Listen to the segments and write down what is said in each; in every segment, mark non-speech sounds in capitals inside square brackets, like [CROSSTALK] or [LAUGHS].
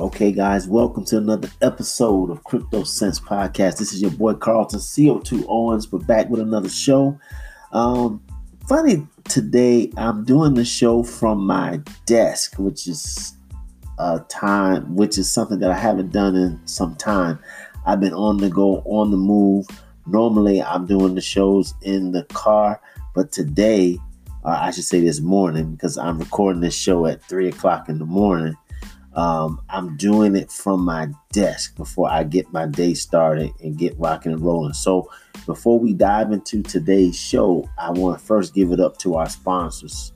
Okay, guys, welcome to another episode of Crypto Sense Podcast. This is your boy Carlton CO2 Owens. We're back with another show. Um, funny today, I'm doing the show from my desk, which is a time, which is something that I haven't done in some time. I've been on the go, on the move. Normally, I'm doing the shows in the car, but today, uh, I should say this morning, because I'm recording this show at three o'clock in the morning. Um, I'm doing it from my desk before I get my day started and get rocking and rolling. So, before we dive into today's show, I want to first give it up to our sponsors.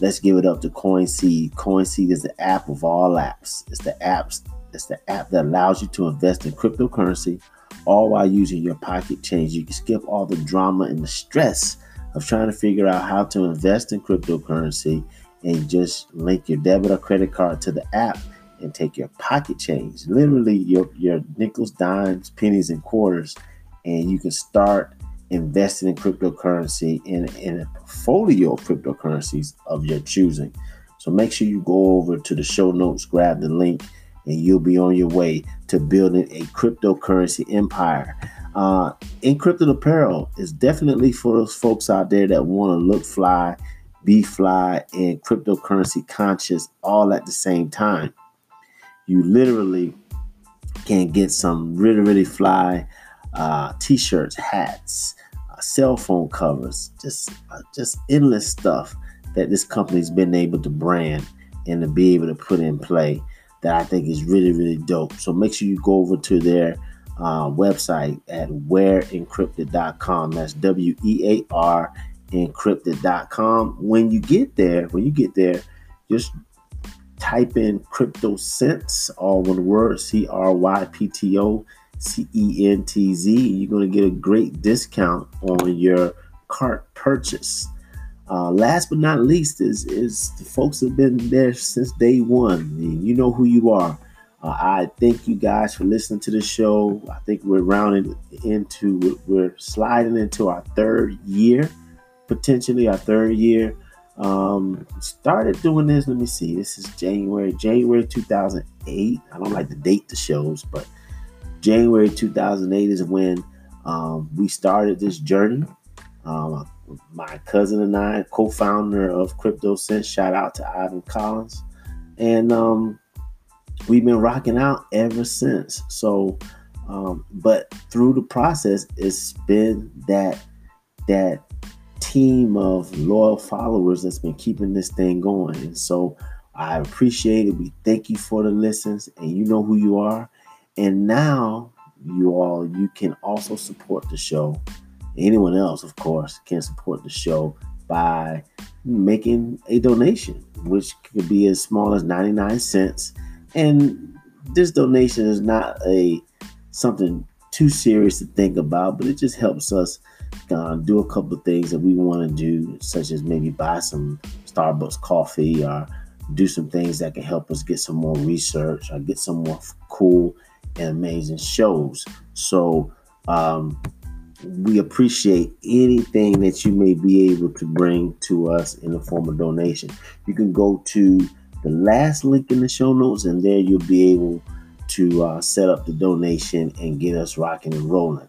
Let's give it up to CoinSeed. CoinSeed is the app of all apps. It's the apps. It's the app that allows you to invest in cryptocurrency, all while using your pocket change. You can skip all the drama and the stress of trying to figure out how to invest in cryptocurrency and just link your debit or credit card to the app and take your pocket change, literally your, your nickels, dimes, pennies, and quarters, and you can start investing in cryptocurrency in, in a portfolio of cryptocurrencies of your choosing. So make sure you go over to the show notes, grab the link, and you'll be on your way to building a cryptocurrency empire. Uh, Encrypted Apparel is definitely for those folks out there that want to look fly, be fly, and cryptocurrency conscious all at the same time you literally can get some really, really fly uh, t-shirts, hats, uh, cell phone covers, just uh, just endless stuff that this company's been able to brand and to be able to put in play that I think is really, really dope. So make sure you go over to their uh, website at wearencrypted.com. That's W E A R encrypted.com. When you get there, when you get there, just type in crypto cents, all one word, C R Y P T O C E N T Z. You're going to get a great discount on your cart purchase. Uh, last but not least is is the folks have been there since day one. And You know who you are. Uh, I thank you guys for listening to the show. I think we're rounding into we're sliding into our third year, potentially our third year. Um, started doing this. Let me see. This is January, January 2008. I don't like to date the shows, but January 2008 is when um, we started this journey. Um, my cousin and I, co-founder of Crypto Sense, shout out to Ivan Collins, and um, we've been rocking out ever since. So, um, but through the process, it's been that that team of loyal followers that's been keeping this thing going. And so I appreciate it. We thank you for the listens, and you know who you are. And now, you all, you can also support the show. Anyone else, of course, can support the show by making a donation, which could be as small as 99 cents. And this donation is not a something too serious to think about, but it just helps us uh, do a couple of things that we want to do, such as maybe buy some Starbucks coffee or do some things that can help us get some more research or get some more cool and amazing shows. So, um, we appreciate anything that you may be able to bring to us in the form of donation. You can go to the last link in the show notes, and there you'll be able to uh, set up the donation and get us rocking and rolling.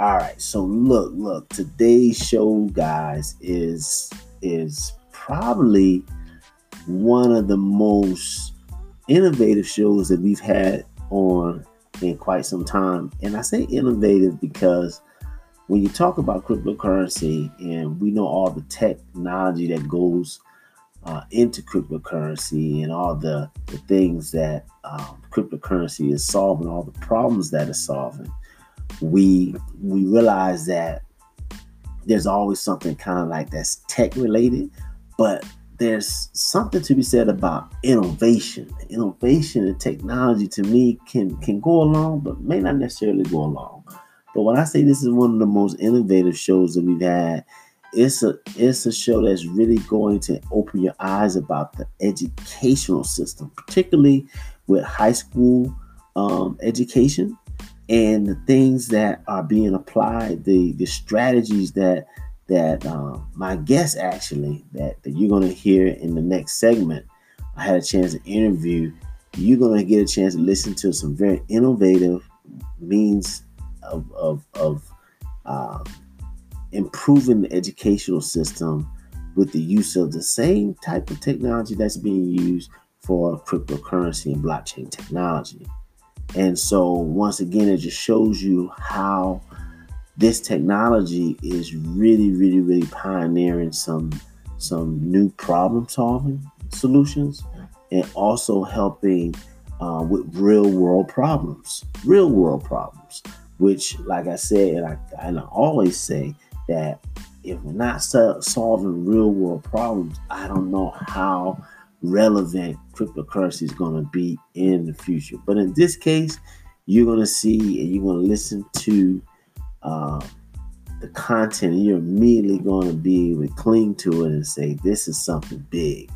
All right, so look, look, today's show, guys, is is probably one of the most innovative shows that we've had on in quite some time. And I say innovative because when you talk about cryptocurrency and we know all the technology that goes uh, into cryptocurrency and all the, the things that um, cryptocurrency is solving, all the problems that it's solving we we realize that there's always something kind of like that's tech related, but there's something to be said about innovation. Innovation and technology to me can can go along, but may not necessarily go along. But when I say this is one of the most innovative shows that we've had, it's a it's a show that's really going to open your eyes about the educational system, particularly with high school um, education and the things that are being applied, the the strategies that that um, my guest actually that, that you're going to hear in the next segment. I had a chance to interview you're going to get a chance to listen to some very innovative means of, of, of um, improving the educational system with the use of the same type of technology that's being used for cryptocurrency and blockchain technology. And so, once again, it just shows you how this technology is really, really, really pioneering some some new problem solving solutions and also helping uh, with real world problems, real world problems. Which, like I said, and I, and I always say that if we're not solving real world problems, I don't know how relevant cryptocurrency is going to be in the future. But in this case, you're going to see and you're going to listen to uh, the content, and you're immediately going to be able to cling to it and say, This is something big.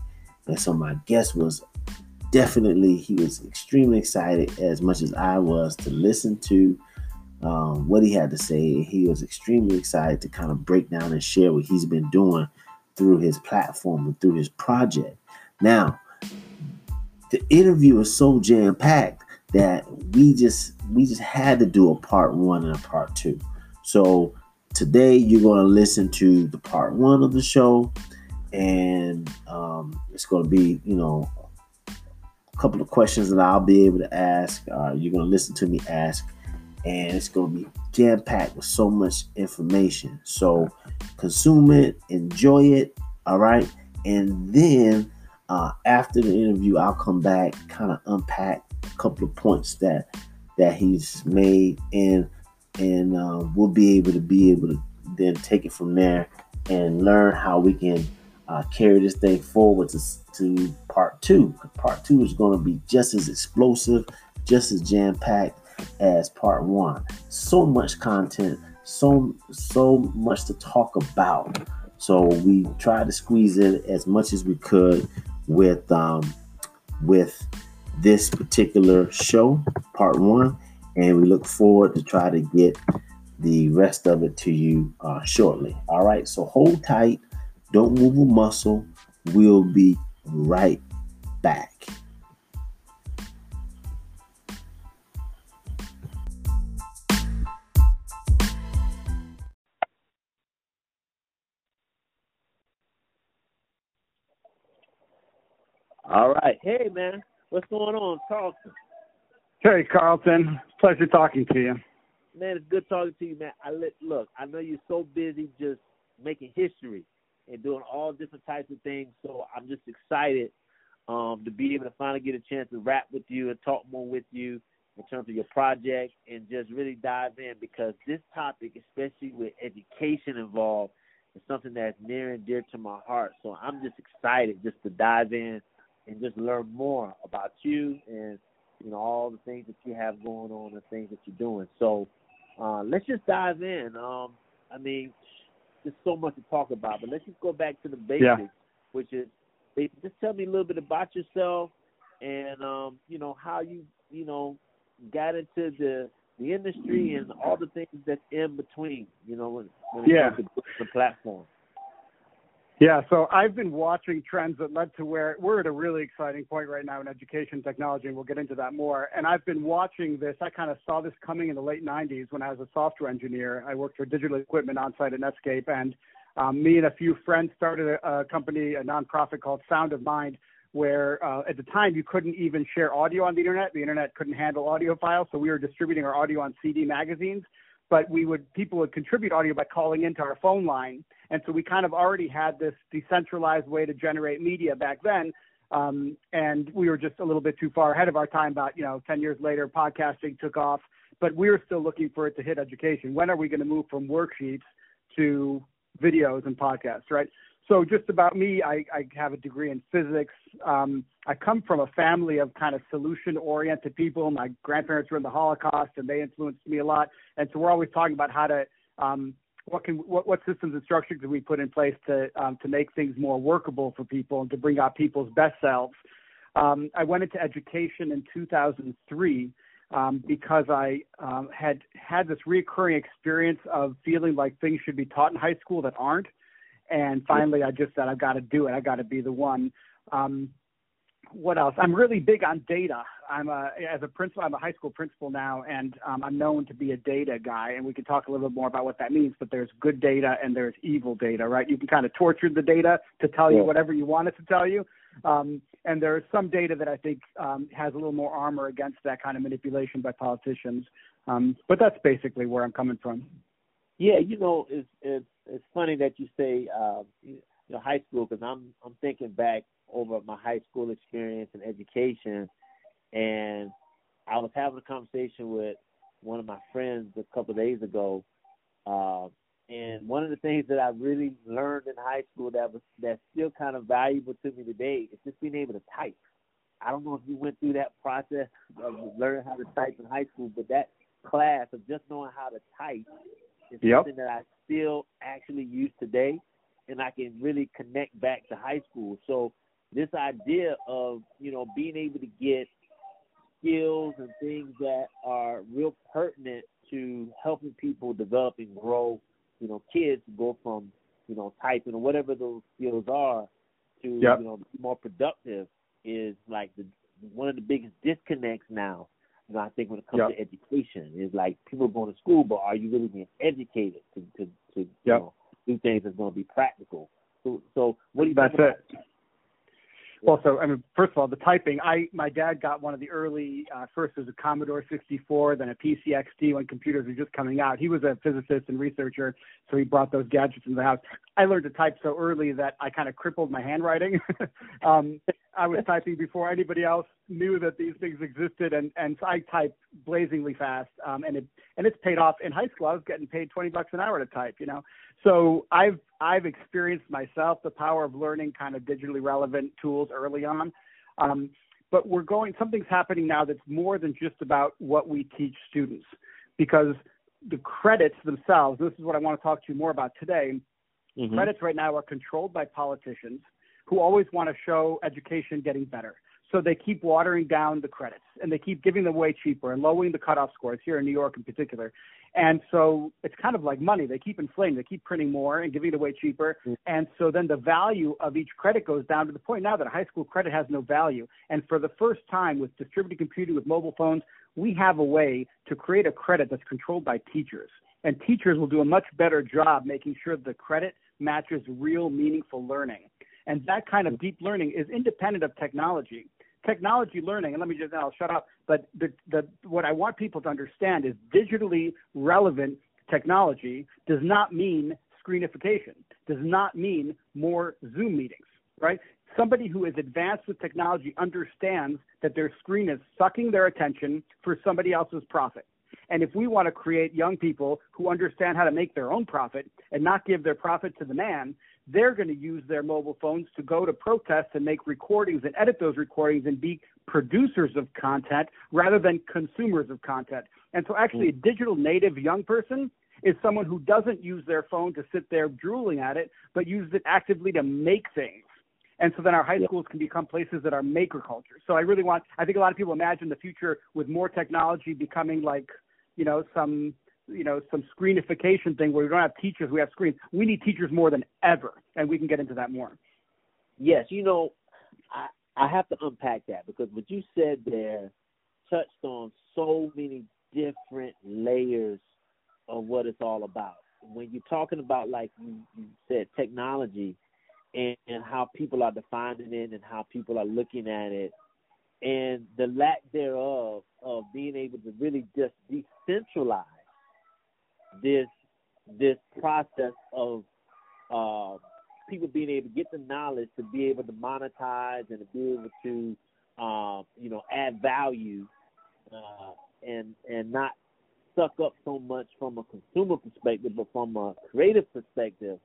And so, my guess was definitely, he was extremely excited, as much as I was, to listen to um, what he had to say. He was extremely excited to kind of break down and share what he's been doing through his platform and through his project. Now, the interview was so jam packed that we just we just had to do a part one and a part two. So today you're going to listen to the part one of the show, and um, it's going to be you know a couple of questions that I'll be able to ask. Uh, you're going to listen to me ask and it's going to be jam packed with so much information. So consume it, enjoy it, all right. And then uh, after the interview, I'll come back, kind of unpack a couple of points that that he's made, and and uh, we'll be able to be able to then take it from there and learn how we can uh, carry this thing forward to, to part two. Part two is going to be just as explosive, just as jam packed as part one. So much content, so so much to talk about. So we tried to squeeze in as much as we could with um, with this particular show, part one, and we look forward to try to get the rest of it to you uh, shortly. All right, so hold tight, don't move a muscle. We'll be right back. Hey, man. What's going on, Carlton? Hey, Carlton. Pleasure talking to you. Man, it's good talking to you, man. I let, look. I know you're so busy just making history and doing all different types of things. So I'm just excited um, to be able to finally get a chance to rap with you and talk more with you in terms of your project and just really dive in because this topic, especially with education involved, is something that's near and dear to my heart. So I'm just excited just to dive in and just learn more about you and you know all the things that you have going on and things that you're doing. So uh, let's just dive in. Um, I mean, there's so much to talk about, but let's just go back to the basics, yeah. which is just tell me a little bit about yourself and um, you know how you you know got into the the industry and all the things that's in between. You know when, when it yeah. comes to the platform. Yeah, so I've been watching trends that led to where we're at a really exciting point right now in education technology, and we'll get into that more. And I've been watching this. I kind of saw this coming in the late 90s when I was a software engineer. I worked for digital equipment on site at Netscape, and um, me and a few friends started a, a company, a nonprofit called Sound of Mind, where uh, at the time you couldn't even share audio on the internet. The internet couldn't handle audio files, so we were distributing our audio on CD magazines but we would people would contribute audio by calling into our phone line, and so we kind of already had this decentralized way to generate media back then. Um, and we were just a little bit too far ahead of our time. About you know, ten years later, podcasting took off, but we were still looking for it to hit education. When are we going to move from worksheets to videos and podcasts, right? So just about me, I, I have a degree in physics. Um, I come from a family of kind of solution-oriented people. My grandparents were in the Holocaust, and they influenced me a lot. And so we're always talking about how to um, what can what, what systems and structures can we put in place to um, to make things more workable for people and to bring out people's best selves. Um, I went into education in 2003 um, because I um, had had this recurring experience of feeling like things should be taught in high school that aren't. And finally, I just said, I've got to do it. I got to be the one. Um, what else? I'm really big on data. I'm a as a principal. I'm a high school principal now, and um, I'm known to be a data guy. And we can talk a little bit more about what that means. But there's good data and there's evil data, right? You can kind of torture the data to tell you whatever you want it to tell you. Um, and there's some data that I think um, has a little more armor against that kind of manipulation by politicians. Um, but that's basically where I'm coming from. Yeah, you know, it's it's it's funny that you say uh, you know high school because I'm I'm thinking back over my high school experience and education, and I was having a conversation with one of my friends a couple of days ago, uh, and one of the things that I really learned in high school that was that's still kind of valuable to me today is just being able to type. I don't know if you went through that process of learning how to type in high school, but that class of just knowing how to type is yep. something that I still actually use today, and I can really connect back to high school. So this idea of you know being able to get skills and things that are real pertinent to helping people develop and grow, you know, kids go from you know typing or whatever those skills are to yep. you know more productive is like the one of the biggest disconnects now you know, I think when it comes yep. to education, is like people going to school, but are you really being educated to to to yep. you know, do things that's going to be practical? So, so what do you? That's it. Well, so I mean, first of all, the typing. I my dad got one of the early. Uh, first was a Commodore 64, then a PC XT when computers were just coming out. He was a physicist and researcher, so he brought those gadgets into the house. I learned to type so early that I kind of crippled my handwriting. [LAUGHS] um, I was typing before anybody else knew that these things existed, and and I typed blazingly fast, um, and it and it's paid off. In high school, I was getting paid 20 bucks an hour to type, you know. So I've I've experienced myself the power of learning kind of digitally relevant tools early on. Um, but we're going something's happening now that's more than just about what we teach students, because the credits themselves. This is what I want to talk to you more about today. Mm-hmm. Credits right now are controlled by politicians who always want to show education getting better. So they keep watering down the credits and they keep giving them away cheaper and lowering the cutoff scores here in New York in particular. And so it's kind of like money. They keep inflating, they keep printing more and giving it away cheaper. And so then the value of each credit goes down to the point now that a high school credit has no value. And for the first time with distributed computing, with mobile phones, we have a way to create a credit that's controlled by teachers. And teachers will do a much better job making sure the credit matches real meaningful learning. And that kind of deep learning is independent of technology. Technology learning, and let me just, I'll shut up, but the, the, what I want people to understand is digitally relevant technology does not mean screenification, does not mean more Zoom meetings, right? Somebody who is advanced with technology understands that their screen is sucking their attention for somebody else's profit. And if we want to create young people who understand how to make their own profit and not give their profit to the man, they're going to use their mobile phones to go to protests and make recordings and edit those recordings and be producers of content rather than consumers of content. And so, actually, a digital native young person is someone who doesn't use their phone to sit there drooling at it, but uses it actively to make things. And so then our high schools can become places that are maker culture. So I really want, I think a lot of people imagine the future with more technology becoming like, you know, some you know some screenification thing where we don't have teachers, we have screens. We need teachers more than ever, and we can get into that more. Yes, you know, I I have to unpack that because what you said there touched on so many different layers of what it's all about. When you're talking about, like you, you said, technology and, and how people are defining it and how people are looking at it, and the lack thereof of being able to really just decentralize this this process of uh, people being able to get the knowledge to be able to monetize and to be able to um, you know add value uh, and and not suck up so much from a consumer perspective, but from a creative perspective,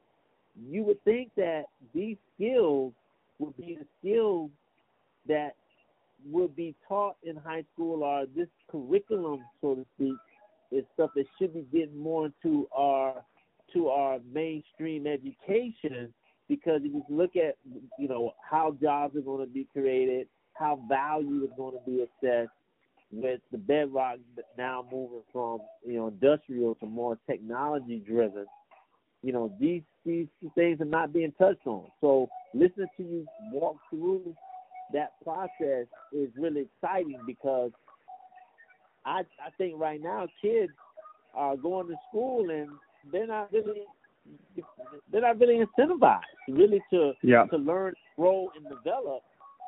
you would think that these skills would be the skills that would be taught in high school or this curriculum, so to speak, is stuff that should be getting more into our to our mainstream education because if you look at you know how jobs are going to be created, how value is going to be assessed, with the bedrock now moving from you know industrial to more technology driven, you know these these things are not being touched on. So listening to you walk through that process is really exciting because I I think right now kids are going to school and they're not really they're not really incentivized really to yeah. to learn, grow, and develop.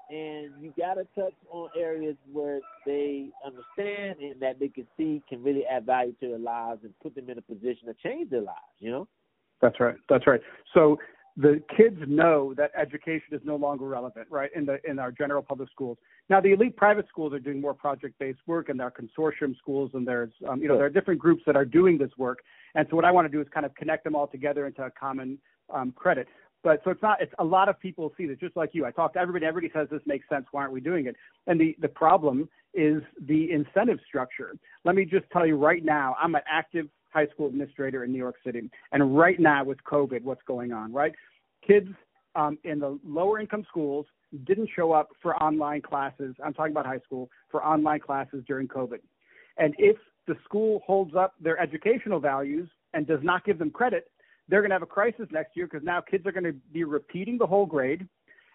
And you got to touch on areas where they understand and that they can see can really add value to their lives and put them in a position to change their lives. You know. That's right. That's right. So the kids know that education is no longer relevant, right? In the in our general public schools. Now, the elite private schools are doing more project-based work, and there are consortium schools, and there's um, you know there are different groups that are doing this work. And so what I want to do is kind of connect them all together into a common um, credit. But so it's not. It's a lot of people see this, just like you. I talk to everybody. Everybody says this makes sense. Why aren't we doing it? And the the problem is the incentive structure. Let me just tell you right now. I'm an active high school administrator in New York City. And right now with COVID, what's going on, right? Kids um, in the lower income schools didn't show up for online classes. I'm talking about high school for online classes during COVID. And if the school holds up their educational values and does not give them credit, they're going to have a crisis next year because now kids are going to be repeating the whole grade.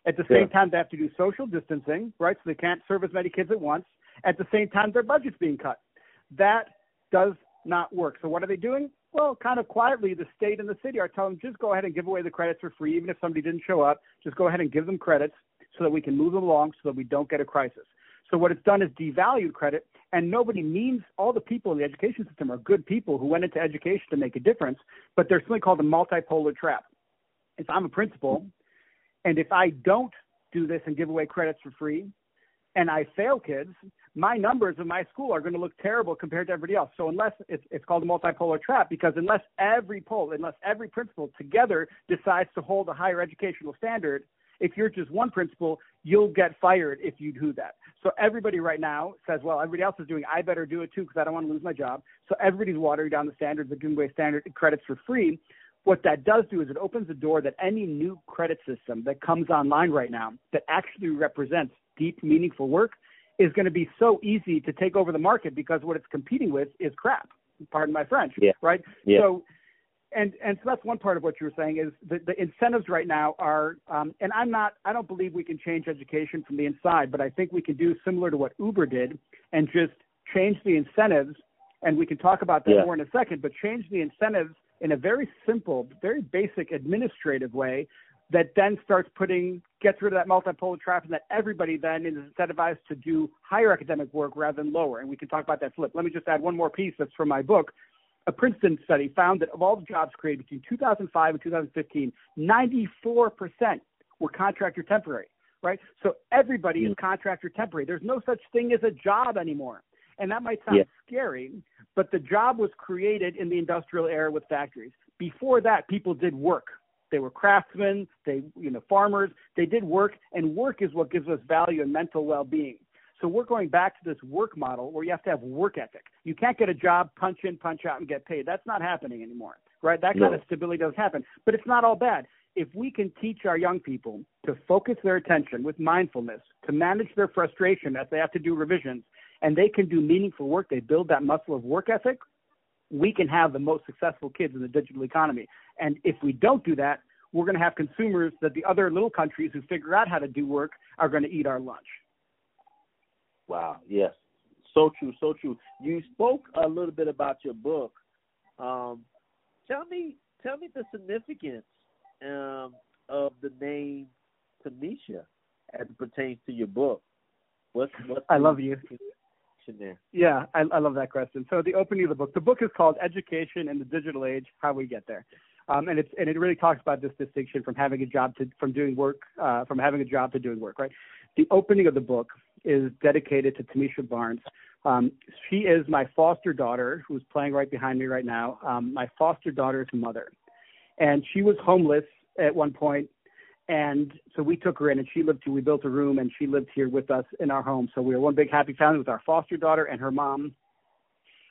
At the same yeah. time, they have to do social distancing, right? So they can't serve as many kids at once. At the same time, their budget's being cut. That does not work. So what are they doing? Well, kind of quietly, the state and the city are telling them just go ahead and give away the credits for free, even if somebody didn't show up. Just go ahead and give them credits so that we can move them along, so that we don't get a crisis. So what it's done is devalued credit, and nobody means all the people in the education system are good people who went into education to make a difference, but there's something called the multipolar trap. If I'm a principal, and if I don't do this and give away credits for free, and I fail kids, my numbers in my school are going to look terrible compared to everybody else. So unless it's, it's called a multipolar trap, because unless every poll, unless every principal together decides to hold a higher educational standard, if you're just one principal, you'll get fired if you do that. So everybody right now says, well, everybody else is doing, I better do it too because I don't want to lose my job. So everybody's watering down the standards of giving away standard credits for free. What that does do is it opens the door that any new credit system that comes online right now that actually represents deep, meaningful work is going to be so easy to take over the market because what it's competing with is crap. Pardon my French. Yeah. Right. Yeah. So, and and so that's one part of what you were saying is the, the incentives right now are, um, and I'm not, I don't believe we can change education from the inside, but I think we can do similar to what Uber did and just change the incentives. And we can talk about that yeah. more in a second, but change the incentives in a very simple, very basic administrative way that then starts putting gets rid of that multipolar trap and that everybody then is incentivized to do higher academic work rather than lower. And we can talk about that flip. Let me just add one more piece that's from my book. A Princeton study found that of all the jobs created between 2005 and 2015, 94% were contractor temporary, right? So everybody is mm. contractor temporary. There's no such thing as a job anymore. And that might sound yeah. scary, but the job was created in the industrial era with factories. Before that, people did work, they were craftsmen, they you know farmers. They did work, and work is what gives us value and mental well-being. So we're going back to this work model where you have to have work ethic. You can't get a job, punch in, punch out, and get paid. That's not happening anymore, right? That kind no. of stability doesn't happen. But it's not all bad. If we can teach our young people to focus their attention with mindfulness, to manage their frustration as they have to do revisions, and they can do meaningful work, they build that muscle of work ethic, we can have the most successful kids in the digital economy. And if we don't do that, we're going to have consumers that the other little countries who figure out how to do work are going to eat our lunch. Wow. Yes. So true. So true. You spoke a little bit about your book. Um, tell me, tell me the significance um, of the name Tamisha as it pertains to your book. What's, what's I love you. There? Yeah, I, I love that question. So the opening of the book, the book is called Education in the Digital Age: How We Get There. Um, and it's and it really talks about this distinction from having a job to from doing work uh, from having a job to doing work. Right. The opening of the book is dedicated to Tamisha Barnes. Um, she is my foster daughter, who's playing right behind me right now. Um, my foster daughter's mother, and she was homeless at one point, and so we took her in, and she lived here. We built a room, and she lived here with us in our home. So we were one big happy family with our foster daughter and her mom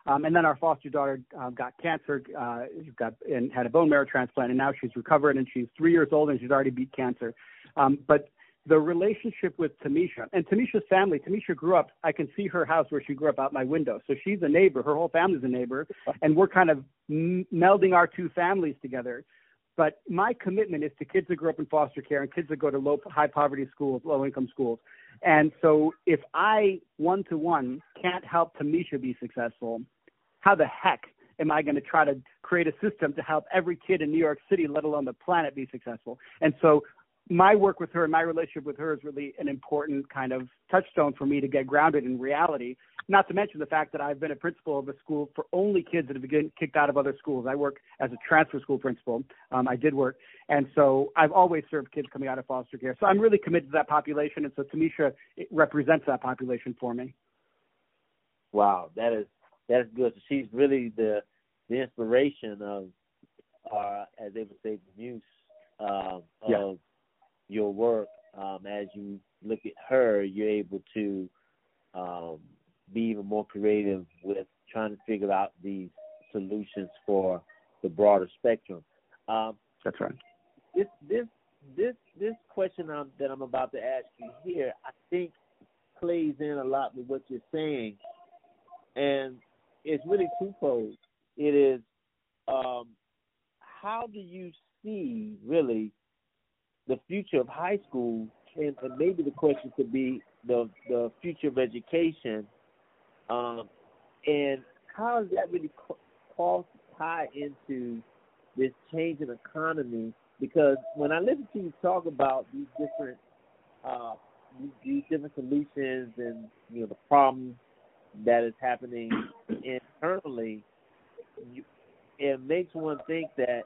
um, and then our foster daughter uh, got cancer, uh, got and had a bone marrow transplant, and now she's recovered and she's three years old and she's already beat cancer. Um, but the relationship with Tamisha and Tamisha's family, Tamisha grew up. I can see her house where she grew up out my window. So she's a neighbor. Her whole family's a neighbor, and we're kind of m- melding our two families together. But my commitment is to kids that grow up in foster care and kids that go to low, high poverty schools, low income schools. And so if I one to one can't help Tamisha be successful, how the heck am I going to try to create a system to help every kid in New York City, let alone the planet, be successful? And so my work with her and my relationship with her is really an important kind of touchstone for me to get grounded in reality. Not to mention the fact that I've been a principal of a school for only kids that have been kicked out of other schools. I work as a transfer school principal. Um, I did work, and so I've always served kids coming out of foster care. So I'm really committed to that population, and so Tamisha represents that population for me. Wow, that is that is good. So she's really the the inspiration of, uh, as they would say, the muse um, yeah. of your work. Um, as you look at her, you're able to um, be even more creative with trying to figure out these solutions for the broader spectrum. Um, That's right. This this this this question I'm, that I'm about to ask you here, I think, plays in a lot with what you're saying, and it's really twofold. It is um, how do you see really the future of high school, and, and maybe the question could be the the future of education, um, and how does that really cross tie into this change in economy? Because when I listen to you talk about these different uh, these, these different solutions and you know the problems that is happening internally, you, it makes one think that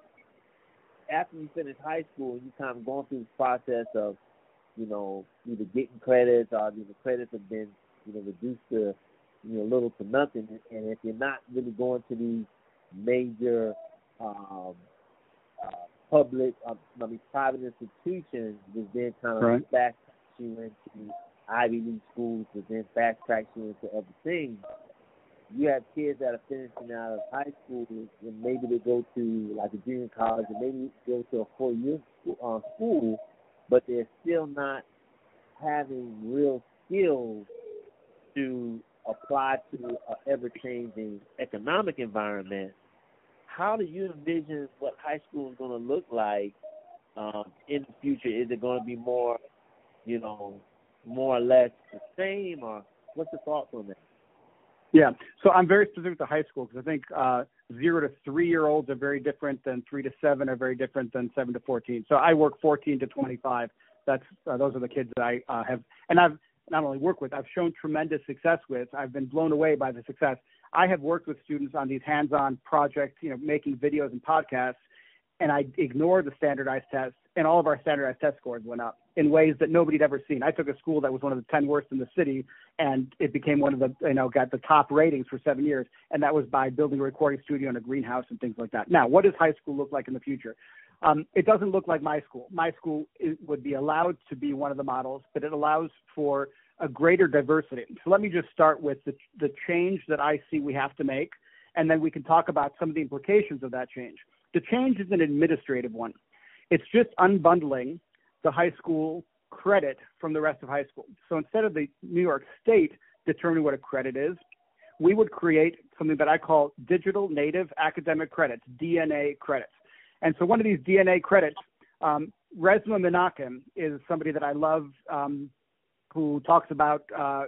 after you finish high school you kind of going through the process of, you know, either getting credits or the credits have been, you know, reduced to, you know, little to nothing, and if you're not really going to these major um, uh, public, uh, I mean, private institutions, which then kind of right. fast you into Ivy League schools, which then fast tracks you into other things you have kids that are finishing out of high school and maybe they go to like a junior college and maybe go to a four year uh, school, but they're still not having real skills to apply to an ever changing economic environment. How do you envision what high school is going to look like um, in the future? Is it going to be more, you know, more or less the same, or what's your thoughts on that? Yeah. So I'm very specific to high school because I think uh, zero to three year olds are very different than three to seven are very different than seven to 14. So I work 14 to 25. That's uh, those are the kids that I uh, have, and I've not only worked with, I've shown tremendous success with. I've been blown away by the success. I have worked with students on these hands-on projects, you know, making videos and podcasts, and I ignore the standardized tests, and all of our standardized test scores went up in ways that nobody had ever seen. I took a school that was one of the 10 worst in the city, and it became one of the, you know, got the top ratings for seven years, and that was by building a recording studio and a greenhouse and things like that. Now, what does high school look like in the future? Um, it doesn't look like my school. My school would be allowed to be one of the models, but it allows for a greater diversity. So let me just start with the, the change that I see we have to make, and then we can talk about some of the implications of that change. The change is an administrative one. It's just unbundling the high school credit from the rest of high school. So instead of the New York State determining what a credit is, we would create something that I call digital native academic credits, DNA credits. And so one of these DNA credits, um, Resmaa Menakem is somebody that I love um, who talks about uh,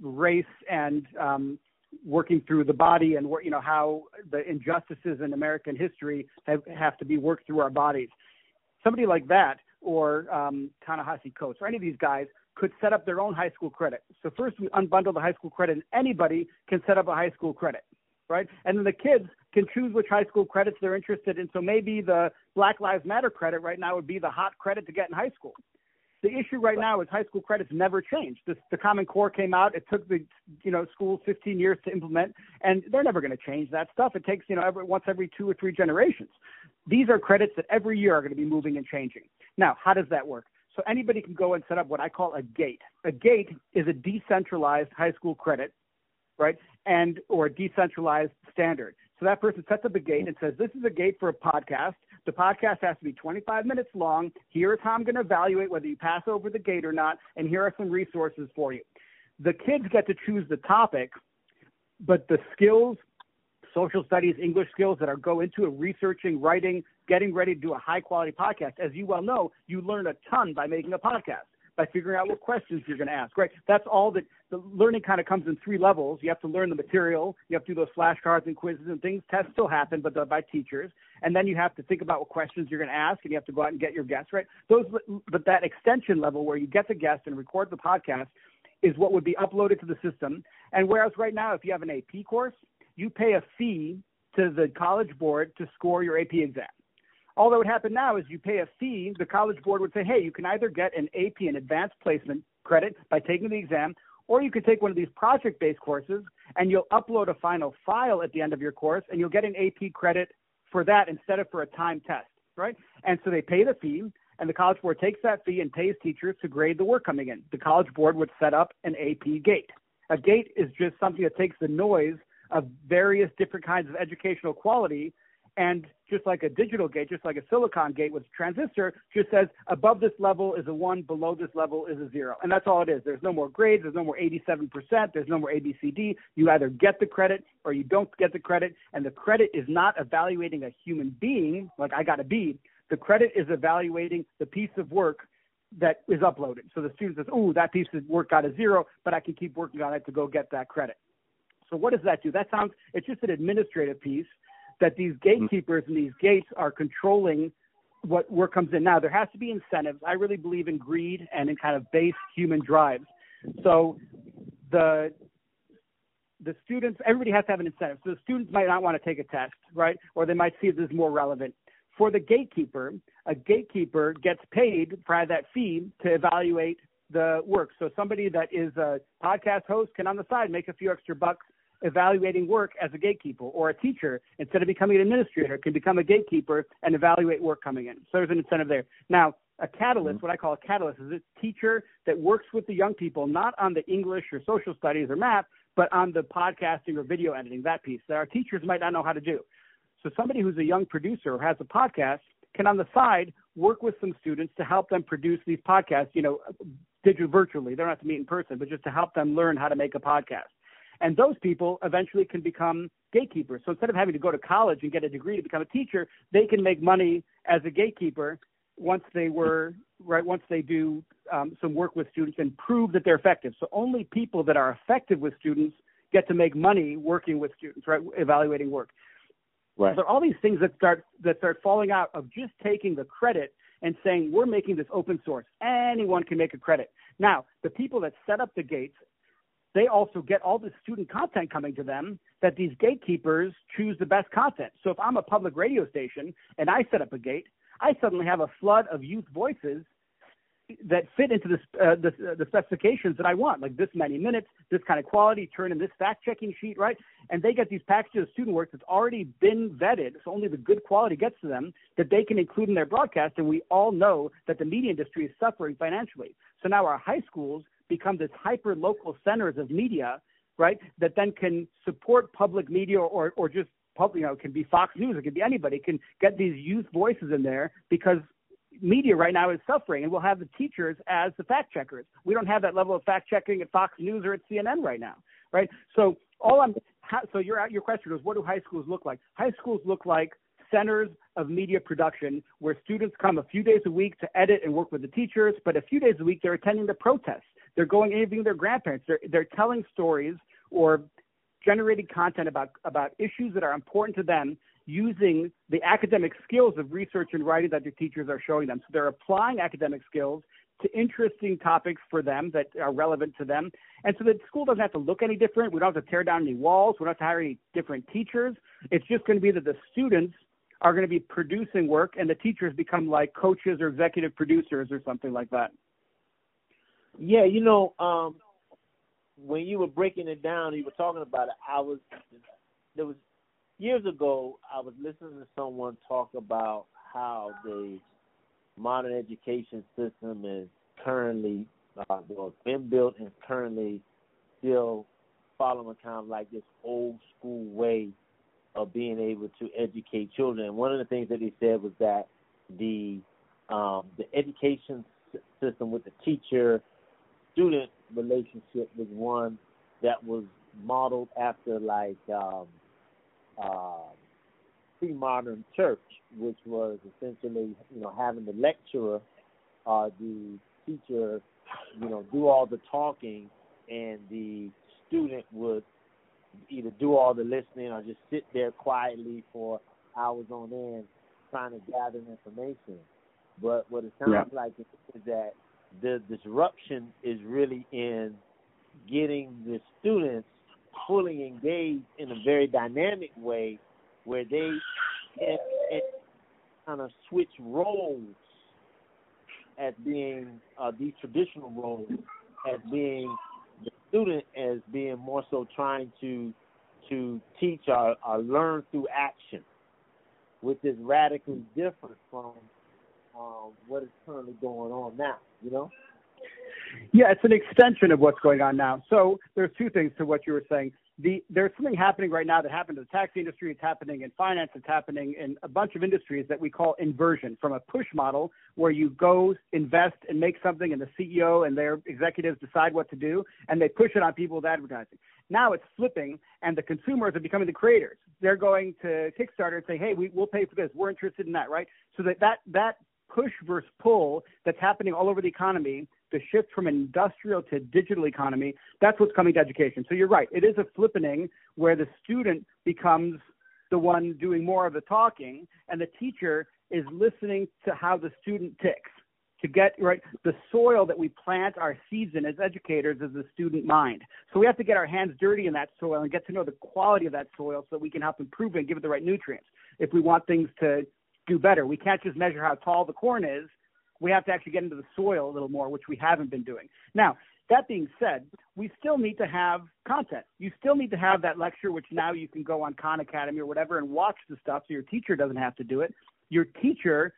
race and um, working through the body and you know how the injustices in American history have, have to be worked through our bodies. Somebody like that, or um, Ta-Nehisi Coates, or any of these guys, could set up their own high school credit. So first we unbundle the high school credit, and anybody can set up a high school credit, right? And then the kids can choose which high school credits they're interested in. So maybe the Black Lives Matter credit right now would be the hot credit to get in high school. The issue right now is high school credits never change. This, the Common Core came out. It took the you know schools 15 years to implement, and they're never going to change that stuff. It takes you know every, once every two or three generations. These are credits that every year are going to be moving and changing. Now, how does that work? So anybody can go and set up what I call a gate. A gate is a decentralized high school credit, right? And or a decentralized standard. So that person sets up a gate and says, "This is a gate for a podcast." The podcast has to be 25 minutes long. Here's how I'm going to evaluate whether you pass over the gate or not, and here are some resources for you. The kids get to choose the topic, but the skills, social studies, English skills that are go into researching, writing, getting ready to do a high quality podcast. As you well know, you learn a ton by making a podcast by figuring out what questions you're going to ask, right? That's all that the learning kind of comes in three levels. You have to learn the material, you have to do those flashcards and quizzes and things. Tests still happen, but by teachers. And then you have to think about what questions you're going to ask, and you have to go out and get your guests, right? Those, but that extension level where you get the guest and record the podcast is what would be uploaded to the system. And whereas right now, if you have an AP course, you pay a fee to the college board to score your AP exam. All that would happen now is you pay a fee. The college board would say, hey, you can either get an AP and advanced placement credit by taking the exam, or you can take one of these project based courses and you'll upload a final file at the end of your course and you'll get an AP credit for that instead of for a time test, right? And so they pay the fee and the college board takes that fee and pays teachers to grade the work coming in. The college board would set up an AP gate. A gate is just something that takes the noise of various different kinds of educational quality and just like a digital gate, just like a silicon gate with transistor, just says above this level is a one, below this level is a zero. And that's all it is. There's no more grades, there's no more 87%, there's no more ABCD. You either get the credit or you don't get the credit. And the credit is not evaluating a human being, like I got a B. The credit is evaluating the piece of work that is uploaded. So the student says, oh, that piece of work got a zero, but I can keep working on it to go get that credit. So what does that do? That sounds, it's just an administrative piece that these mm-hmm. gatekeepers and these gates are controlling what work comes in. Now, there has to be incentives. I really believe in greed and in kind of base human drives. So the the students, everybody has to have an incentive. So the students might not want to take a test, right? Or they might see this as more relevant. For the gatekeeper, a gatekeeper gets paid for that fee to evaluate the work. So somebody that is a podcast host can on the side make a few extra bucks evaluating work as a gatekeeper, or a teacher, instead of becoming an administrator, can become a gatekeeper and evaluate work coming in. So there's an incentive there. Now, a catalyst, mm-hmm. what I call a catalyst, is a teacher that works with the young people, not on the English or social studies or math, but on the podcasting or video editing, that piece that our teachers might not know how to do. So somebody who's a young producer or has a podcast can on the side work with some students to help them produce these podcasts, you know, digital virtually. They don't have to meet in person, but just to help them learn how to make a podcast. And those people eventually can become gatekeepers. So instead of having to go to college and get a degree to become a teacher, they can make money as a gatekeeper once they were right once they do um, some work with students and prove that they're effective. So only people that are effective with students get to make money working with students, right? Evaluating work. Right. So all these things that start that start falling out of just taking the credit and saying we're making this open source. Anyone can make a credit. Now, the people that set up the gates they also get all the student content coming to them that these gatekeepers choose the best content. So if I'm a public radio station and I set up a gate, I suddenly have a flood of youth voices that fit into this, uh, the, uh, the specifications that I want, like this many minutes, this kind of quality, turn in this fact checking sheet, right? And they get these packages of student work that's already been vetted, so only the good quality gets to them, that they can include in their broadcast. And we all know that the media industry is suffering financially. So now our high schools become this hyper local centers of media, right? That then can support public media or, or just public, you know, it can be Fox News, it can be anybody, can get these youth voices in there because media right now is suffering and we'll have the teachers as the fact checkers. We don't have that level of fact checking at Fox News or at CNN right now, right? So all I'm, so your, your question was, what do high schools look like? High schools look like centers of media production where students come a few days a week to edit and work with the teachers, but a few days a week they're attending the protests. They're going interviewing their grandparents. They're they're telling stories or generating content about about issues that are important to them using the academic skills of research and writing that their teachers are showing them. So they're applying academic skills to interesting topics for them that are relevant to them. And so the school doesn't have to look any different. We don't have to tear down any walls. We don't have to hire any different teachers. It's just going to be that the students are going to be producing work and the teachers become like coaches or executive producers or something like that. Yeah, you know, um, when you were breaking it down, you were talking about it. I was there was years ago. I was listening to someone talk about how the modern education system is currently uh, well, been built and currently still following kind of like this old school way of being able to educate children. And one of the things that he said was that the um, the education system with the teacher student relationship was one that was modeled after like um, uh, pre-modern church, which was essentially, you know, having the lecturer or the teacher, you know, do all the talking, and the student would either do all the listening or just sit there quietly for hours on end trying to gather information. But what it sounds yeah. like is that the disruption is really in getting the students fully engaged in a very dynamic way where they can, kind of switch roles as being uh, these traditional roles as being the student as being more so trying to to teach or, or learn through action, which is radically different from um, what is currently going on now. You know. Yeah, it's an extension of what's going on now. So there's two things to what you were saying. The, there's something happening right now that happened in the taxi industry. It's happening in finance. It's happening in a bunch of industries that we call inversion from a push model where you go invest and make something and the CEO and their executives decide what to do and they push it on people with advertising. Now it's flipping and the consumers are becoming the creators. They're going to Kickstarter and say, hey, we, we'll pay for this. We're interested in that, right? So that, that, that push versus pull that's happening all over the economy the shift from industrial to digital economy, that's what's coming to education. So you're right. It is a flippening where the student becomes the one doing more of the talking and the teacher is listening to how the student ticks to get right the soil that we plant our seeds in as educators is the student mind. So we have to get our hands dirty in that soil and get to know the quality of that soil so that we can help improve it and give it the right nutrients. If we want things to do better, we can't just measure how tall the corn is we have to actually get into the soil a little more, which we haven't been doing. Now, that being said, we still need to have content. You still need to have that lecture, which now you can go on Khan Academy or whatever and watch the stuff so your teacher doesn't have to do it. Your teacher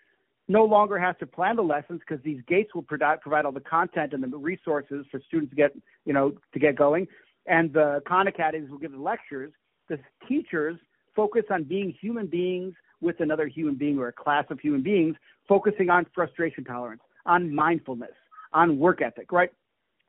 no longer has to plan the lessons because these gates will provide, provide all the content and the resources for students to get, you know, to get going. And the Khan Academies will give the lectures. The teachers focus on being human beings with another human being or a class of human beings focusing on frustration tolerance, on mindfulness, on work ethic, right?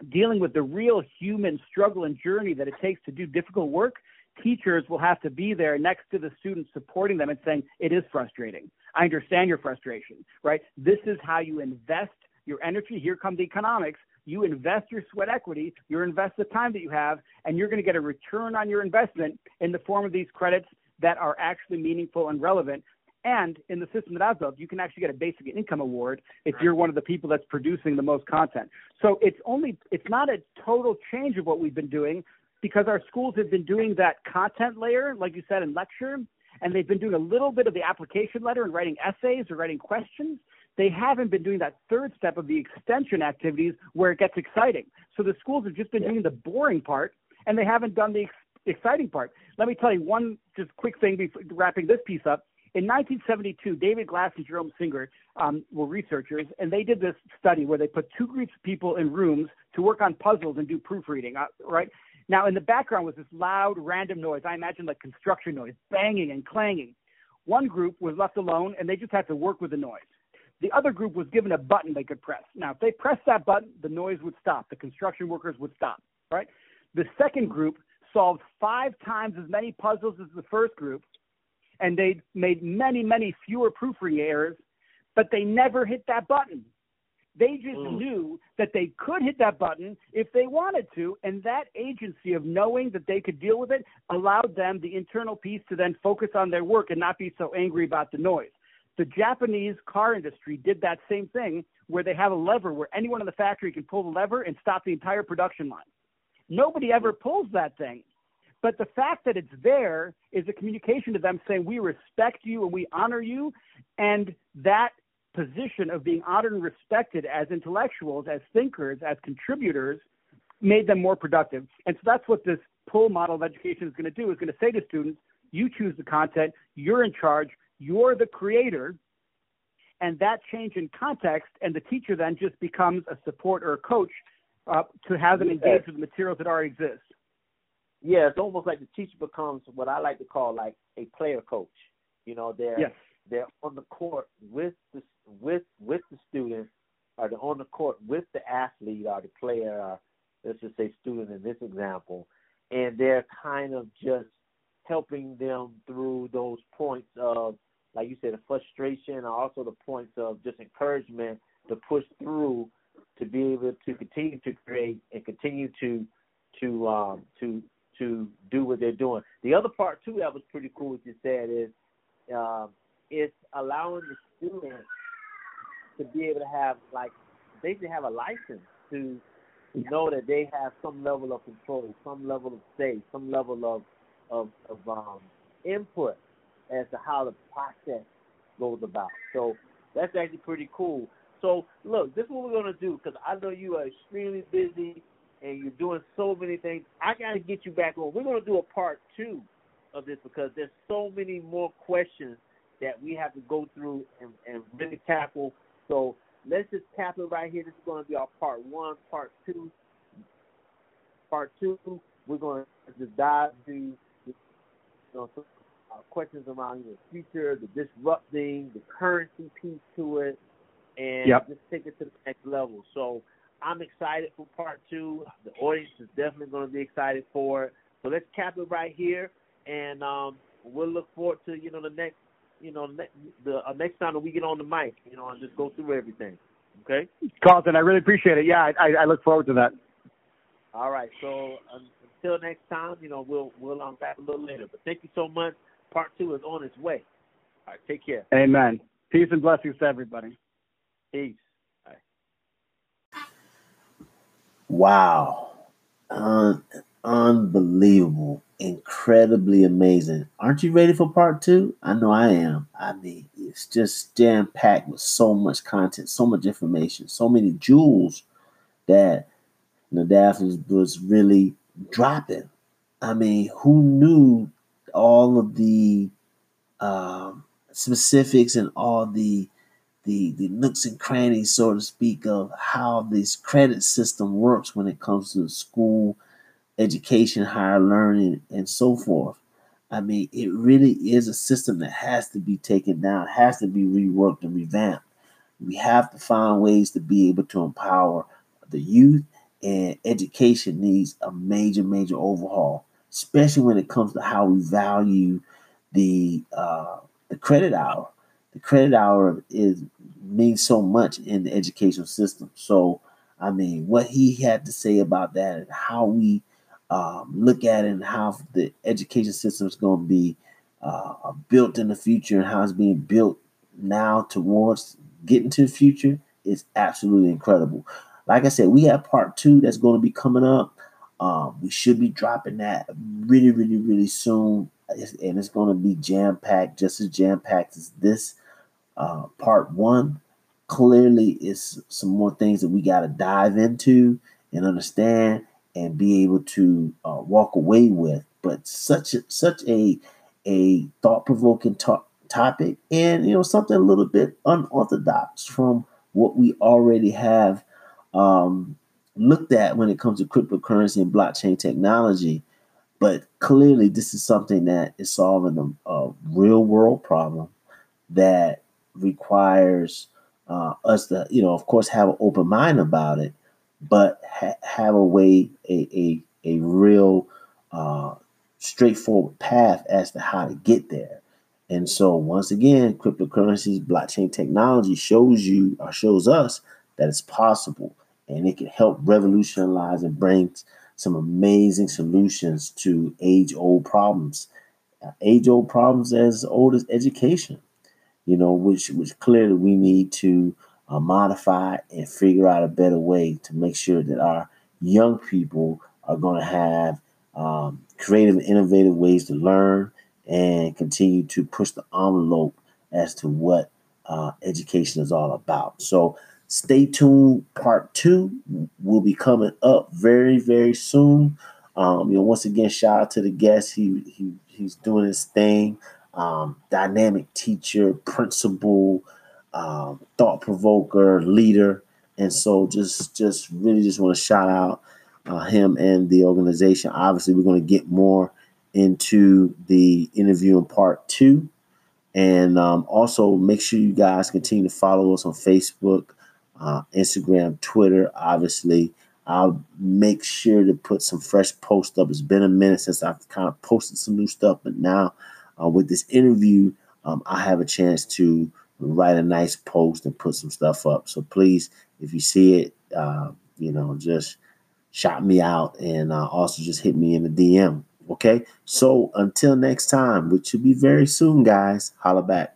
Dealing with the real human struggle and journey that it takes to do difficult work, teachers will have to be there next to the students supporting them and saying, it is frustrating. I understand your frustration, right? This is how you invest your energy. Here come the economics. You invest your sweat equity, you invest the time that you have, and you're going to get a return on your investment in the form of these credits that are actually meaningful and relevant and in the system that I've built, you can actually get a basic income award if you're one of the people that's producing the most content. So it's only it's not a total change of what we've been doing because our schools have been doing that content layer, like you said in lecture, and they've been doing a little bit of the application letter and writing essays or writing questions. They haven't been doing that third step of the extension activities where it gets exciting. So the schools have just been yeah. doing the boring part and they haven't done the exciting part. Let me tell you one just quick thing before wrapping this piece up in 1972, David Glass and Jerome Singer um, were researchers, and they did this study where they put two groups of people in rooms to work on puzzles and do proofreading. Uh, right now, in the background was this loud, random noise. I imagine like construction noise, banging and clanging. One group was left alone, and they just had to work with the noise. The other group was given a button they could press. Now, if they pressed that button, the noise would stop. The construction workers would stop. Right. The second group solved five times as many puzzles as the first group and they made many, many fewer proofreading errors, but they never hit that button. They just mm. knew that they could hit that button if they wanted to, and that agency of knowing that they could deal with it allowed them the internal peace to then focus on their work and not be so angry about the noise. The Japanese car industry did that same thing where they have a lever where anyone in the factory can pull the lever and stop the entire production line. Nobody ever pulls that thing. But the fact that it's there is a communication to them saying, we respect you and we honor you. And that position of being honored and respected as intellectuals, as thinkers, as contributors, made them more productive. And so that's what this pull model of education is going to do, is going to say to students, you choose the content, you're in charge, you're the creator. And that change in context, and the teacher then just becomes a support or a coach uh, to have them engage with the materials that already exist yeah, it's almost like the teacher becomes what I like to call like a player coach. You know, they're yes. they're on the court with the with with the student, or they're on the court with the athlete or the player, or let's just say student in this example, and they're kind of just helping them through those points of, like you said, the frustration, and also the points of just encouragement to push through to be able to continue to create and continue to to um, to to do what they're doing. The other part too that was pretty cool. What you said is um, it's allowing the students to be able to have like basically have a license to know that they have some level of control, some level of say, some level of of, of um, input as to how the process goes about. So that's actually pretty cool. So look, this is what we're gonna do because I know you are extremely busy and you're doing so many things. I gotta get you back on. We're gonna do a part two of this because there's so many more questions that we have to go through and, and really tackle. So let's just it right here. This is going to be our part one, part two. Part two, we're going to just dive into you know, some uh, questions around the future, the disrupting, the currency piece to it, and yep. just take it to the next level. So I'm excited for part two. The audience is definitely going to be excited for it. So let's cap it right here, and um, we'll look forward to you know the next you know ne- the uh, next time that we get on the mic, you know, and just go through everything. Okay. Carlton, I really appreciate it. Yeah, I, I look forward to that. All right. So um, until next time, you know, we'll we'll um, back a little later. But thank you so much. Part two is on its way. All right. Take care. Amen. Peace and blessings to everybody. Peace. Wow. Un- unbelievable. Incredibly amazing. Aren't you ready for part two? I know I am. I mean, it's just jam packed with so much content, so much information, so many jewels that Nadaf was, was really dropping. I mean, who knew all of the um, specifics and all the the the nooks and crannies, so to speak, of how this credit system works when it comes to school, education, higher learning, and so forth. I mean, it really is a system that has to be taken down, has to be reworked and revamped. We have to find ways to be able to empower the youth, and education needs a major, major overhaul, especially when it comes to how we value the uh, the credit hour the credit hour is means so much in the educational system. So, I mean, what he had to say about that and how we um, look at it and how the education system is going to be uh, built in the future and how it's being built now towards getting to the future is absolutely incredible. Like I said, we have part two that's going to be coming up. Um, we should be dropping that really, really, really soon. And it's going to be jam packed, just as jam packed as this uh, part one. Clearly, is some more things that we got to dive into and understand and be able to uh, walk away with. But such a, such a a thought provoking to- topic, and you know something a little bit unorthodox from what we already have um, looked at when it comes to cryptocurrency and blockchain technology. But clearly, this is something that is solving a, a real world problem that requires uh, us to, you know, of course, have an open mind about it, but ha- have a way, a a, a real uh, straightforward path as to how to get there. And so, once again, cryptocurrencies, blockchain technology shows you or shows us that it's possible, and it can help revolutionize and bring some amazing solutions to age-old problems, uh, age-old problems as old as education you know, which which clearly we need to uh, modify and figure out a better way to make sure that our young people are going to have um, creative innovative ways to learn and continue to push the envelope as to what uh, education is all about. So stay tuned. Part two will be coming up very, very soon. Um, you know, once again, shout out to the guest. He he he's doing his thing um, dynamic teacher, principal, um, thought provoker, leader. And so just just really just want to shout out uh, him and the organization. Obviously, we're going to get more into the interview in part two. And um, also make sure you guys continue to follow us on Facebook, uh, Instagram, Twitter, obviously. I'll make sure to put some fresh posts up. It's been a minute since I've kind of posted some new stuff, but now uh, with this interview, um, I have a chance to write a nice post and put some stuff up. So please, if you see it, uh, you know, just shout me out and uh, also just hit me in the DM. Okay. So until next time, which should be very soon, guys, holla back.